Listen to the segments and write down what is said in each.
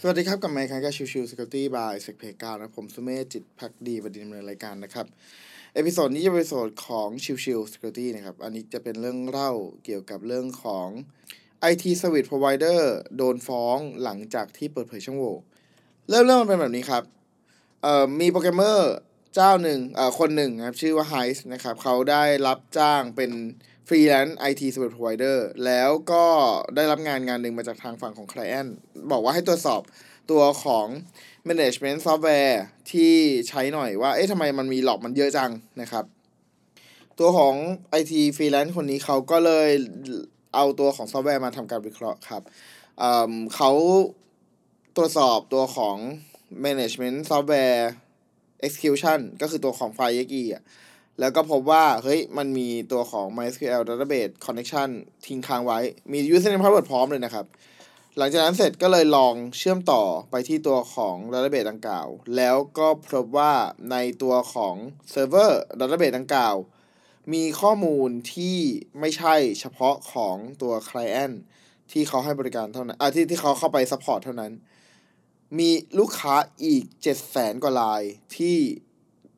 สวัสดีครับ กลับมาพบกันกับ Chill Chill Security by SecPlayground นะผมสุเมธจิตพักดีประเด็นในรายการนะครับ episode นี้จะเป็นเอพิโซดของ Chill Chill Security นะครับ อันนี้จะเป็นเรื่องเล่าเกี่ยวกับเรื่องของ IT Service Provider โดนฟ้องหลังจากที่เปิดเผยช่องโหว่เริ่มเรื่องมันเป็นแบบนี้ครับเอ่อมีโปรแกรมเมอร์เจ้าหนึ่งเอ่อคนหนึ่งนะครับชื่อว่าไฮส์นะครับเขาได้รับจ้างเป็น ฟรีแลนซ์ IT Service Provider แล้วก็ได้รับงานงานหนึ่งมาจากทางฝั่งของ Client บอกว่าให้ตรวจสอบตัวของ Management Software ที่ใช้หน่อยว่า เอ๊ะทำไมมันมีหลอกมันเยอะจังนะครับ ตัวของ IT Freelance คนนี้เขาก็เลยเอาตัวของซอฟต์แวร์มาทำการวิเคราะห์ครับเเขาตรวจสอบตัวของ Management Software Execution ก็คือตัวของไฟล์ยกีอะ แล้วก็พบว่า เฮ้ย มันมีตัวของ MySQL Database Connection ทิ้งค้างไว้ มี Username Password พร้อมเลยนะครับ หลังจากนั้นเสร็จก็เลยลองเชื่อมต่อไปที่ตัวของ Database ดังกล่าว แล้วก็พบว่าในตัวของ Server Database ดังกล่าว มีข้อมูลที่ไม่ใช่เฉพาะของตัว Client ที่เขาให้บริการเท่านั้น อ่าที่ที่เขาเข้าไป support เท่านั้น มีลูกค้าอีกเจ็ดแสนกว่ารายที่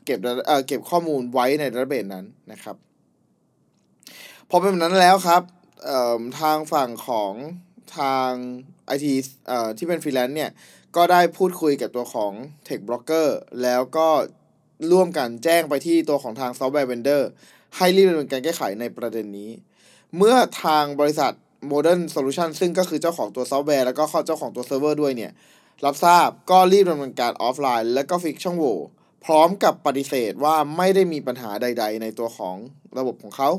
เก็บเอ่อเก็บข้อมูลไว้ใน database นั้นนะครับ พอเป็นแบบนั้นแล้วครับเอ่อทางฝั่งของทางไอทีเอ่อที่เป็นฟรีแลนซ์เนี่ย ก็ได้พูดคุยกับตัวของ Tech Broker แล้วก็ร่วมกันแจ้งไปที่ตัวของทาง software vendor ให้รีบดำเนินการแก้ไขในประเด็นนี้ เมื่อทางบริษัท Modern Solution ซึ่งก็คือเจ้าของตัวซอฟต์แวร์แล้วก็เจ้าของตัวเซิร์ฟเวอร์ด้วยเนี่ย รับทราบก็รีบดำเนินการออฟไลน์ แล้วก็ fix ช่องโหว่ พร้อมกับปฏิเสธว่าไม่ได้มีปัญหาใด ๆ ในตัวของระบบของเขา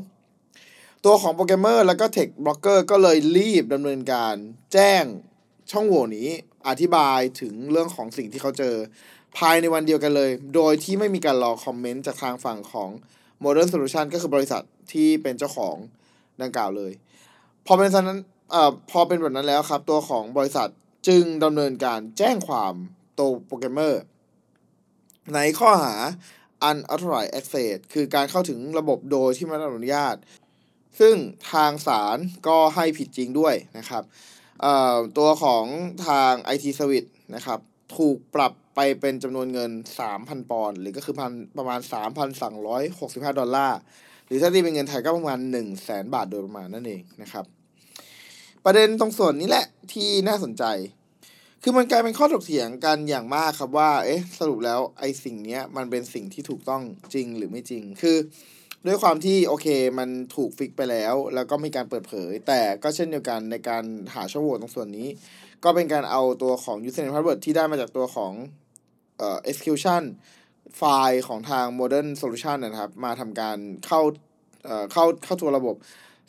ตัวของโปรแกรมเมอร์แล้วก็ tech blogger ก็เลยรีบดำเนินการแจ้งช่องโหว่นี้อธิบายถึงเรื่องของสิ่งที่เขาเจอ ภายในวันเดียวกันเลย โดยที่ไม่มีการรอคอมเมนต์จากทางฝั่งของ Modern Solution ก็คือบริษัทที่เป็นเจ้าของดังกล่าวเลย พอเป็นนั้นเอ่อพอเป็นแบบนั้นแล้วครับ ตัวของบริษัทจึงดำเนินการแจ้งความตัวโปรแกรมเมอร์ ในข้อหา unauthorized access คือการเข้าถึงระบบโดยที่ไม่ได้รับอนุญาต ซึ่งทางศาลก็ให้ผิดจริงด้วยนะครับตัวของทาง IT Service นะครับถูกปรับไปเป็นจำนวนเงิน 3,000 ปอนด์หรือก็คือพันประมาณ 3,265 ดอลลาร์ หรือถ้าตีเป็นเงินไทยก็ประมาณ 1 0 0 0 0แสนบาทโดยประมาณนั่นเองนะครับ ประเด็นตรงส่วนนี้แหละที่น่าสนใจ คือมันกลายเป็นข้อถกเถียงกันอย่างมากครับว่า เอ๊ะ สรุปแล้วไอ้สิ่งเนี้ยมันเป็นสิ่งที่ถูกต้องจริงหรือไม่จริง คือ ด้วยความที่โอเคมันถูกฟิกไปแล้ว แล้วก็มีการเปิดเผย แต่ก็เช่นเดียวกันในการหาช่องโหว่ตรงส่วนนี้ ก็เป็นการเอาตัวของ username password ที่ได้มาจากตัวของเอ่อ execution ไฟล์ของทาง modern solution นะครับ มาทำการเข้าเอ่อเข้าเข้าตัวระบบ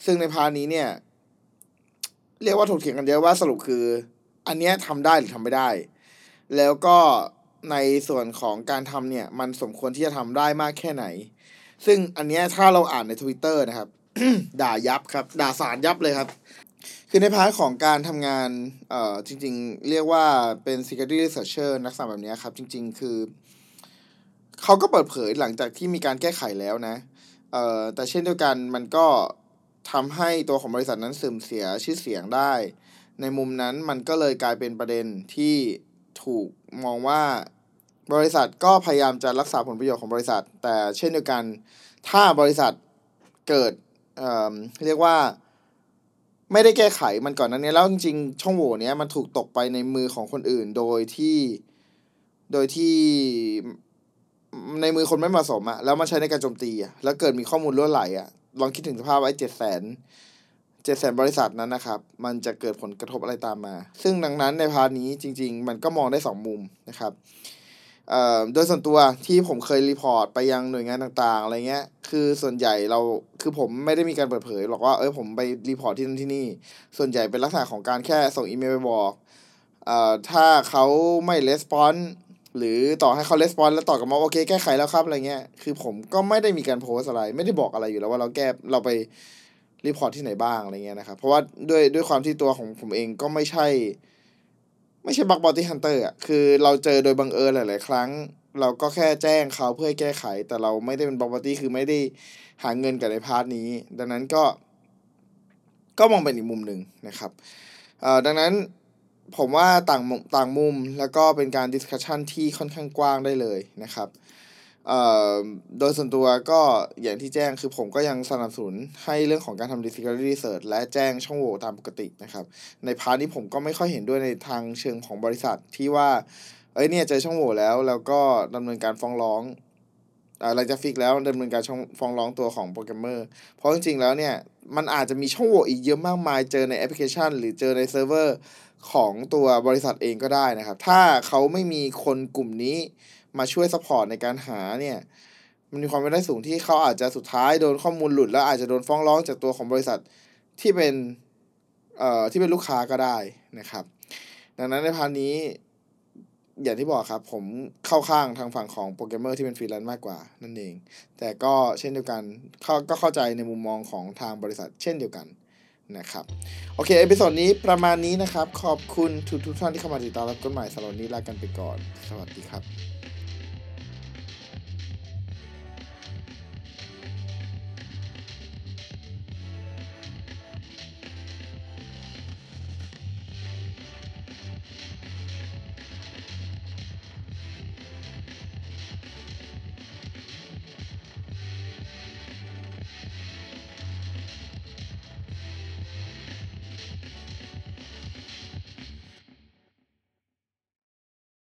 ซึ่งใน part นี้เนี่ย เรียกว่าถกเถียงกันเยอะว่าสรุปคือ อันเนี้ยทำได้หรือทำไม่ได้ แล้วก็ในส่วนของการทำเนี่ย มันสมควรที่จะทำได้มากแค่ไหน ซึ่งอันเนี้ยถ้าเราอ่านใน Twitter นะครับ ด่ายับครับ ด่าสารยับเลยครับ คือใน part ของการทำงาน เอ่อ จริง ๆ เรียกว่าเป็น security researcher นักศึกษาแบบนี้ครับ จริง ๆ คือ เขาก็เปิดเผยหลังจากที่มีการแก้ไขแล้วนะ เอ่อ แต่เช่นเดียวกันมันก็ทำให้ตัวของบริษัทนั้นเสื่อมเสียชื่อเสียงได้ ในมุมนั้นมันก็เลยกลายเป็นประเด็นที่ถูกมองว่าบริษัทก็พยายามจะรักษาผลประโยชน์ของบริษัท แต่เช่นเดียวกัน ถ้าบริษัทเกิดเอ่อเรียกว่าไม่ได้แก้ไขมันก่อนนั้นเนี้ยแล้วจริงๆ ช่องโหว่เนี้ยมันถูกตกไปในมือของคนอื่นโดยที่โดยที่ในมือคนไม่เหมาะสมอะแล้วมันใช้ในการโจมตีอะแล้วเกิดมีข้อมูลรั่วไหลอะลองคิดถึงสภาพว่าเจ็ดแสน เจ็ดแสนบริษัทนั้นนะครับ มันจะเกิดผลกระทบอะไรตามมา ซึ่งดังนั้นในพาร์ทนี้จริง ๆ มันก็มองได้สองมุมนะครับเอ่อโดยส่วนตัวที่ผมเคยรีพอร์ตไปยังหน่วยงานต่างๆอะไรเงี้ย คือส่วนใหญ่เราคือผมไม่ได้มีการเปิดเผยหรอกว่าเออผมไปรีพอร์ตที่นั่นที่นี่ ส่วนใหญ่เป็นลักษณะของการแค่ส่งอีเมลไปบอกเอ่อถ้าเขาไม่レスปอนหรือต่อให้เขาレスปอนแล้วตอบกลับมาโอเคแก้ไขแล้วครับอะไรเงี้ย คือผมก็ไม่ได้มีการโพสอะไร ไม่ได้บอกอะไรอยู่แล้วว่าเราแก้เราไป report ที่ไหนบ้างอะไรเงี้ยนะครับ เพราะว่าด้วยด้วยความที่ตัวของผมเองก็ไม่ใช่ ไม่ใช่ bug bounty hunter อะคือเราเจอโดยบังเอิญหลาย ๆ ครั้ง เราก็แค่แจ้งเขาเพื่อให้แก้ไข แต่เราไม่ได้เป็น bug bounty คือไม่ได้หาเงินกับใน part นี้ ดังนั้นก็ ก็มองเป็นอีกมุมหนึ่งนะครับเอ่อดังนั้นผมว่าต่างต่างมุมแล้วก็เป็นการ discussion ที่ค่อนข้างกว้างได้เลยนะครับ โดยส่วนตัวก็อย่างที่แจ้งคือผมก็ยังสนับสนุนให้เรื่องของการทำ discovery research และแจ้งช่องโหว่ตามปกตินะครับ ใน part นี้ผมก็ไม่ค่อยเห็นด้วยในทางเชิงของบริษัทที่ว่าเอ้ยเนี่ยเจอช่องโหว่แล้วแล้วก็ดำเนินการฟ้องร้องอ่าหลังจาก fix แล้วดำเนินการฟ้องร้องตัวของโปรแกรมเมอร์ เพราะจริงๆแล้วเนี่ย มันอาจจะมีช่องโหว่อีกเยอะมากมาย เจอในแอปพลิเคชัน หรือเจอในเซิร์ฟเวอร์ของตัวบริษัทเองก็ได้นะครับ ถ้าเขาไม่มีคนกลุ่มนี้ มาช่วย support ในการหาเนี่ยมันมีความเป็นได้สูงที่เขาอาจจะสุดท้ายโดนข้อมูลหลุด แล้วอาจจะโดนฟ้องร้องจากตัวของบริษัทที่เป็นเอ่อที่เป็นลูกค้าก็ได้นะครับ ดังนั้นใน part นี้อย่างที่บอกครับ ผมเข้าข้างทางฝั่งของโปรแกรมเมอร์ที่เป็นฟรีแลนซ์มากกว่านั่นเอง แต่ก็เช่นเดียวกันเขาก็เข้าใจในมุมมองของทางบริษัท เช่นเดียวกันนะครับ โอเค episode นี้ประมาณนี้นะครับ ขอบคุณทุกทุกท่านที่เข้ามาติดตามรับกันใหม่สำหรับวันนี้ลากันไปก่อน สวัสดีครับ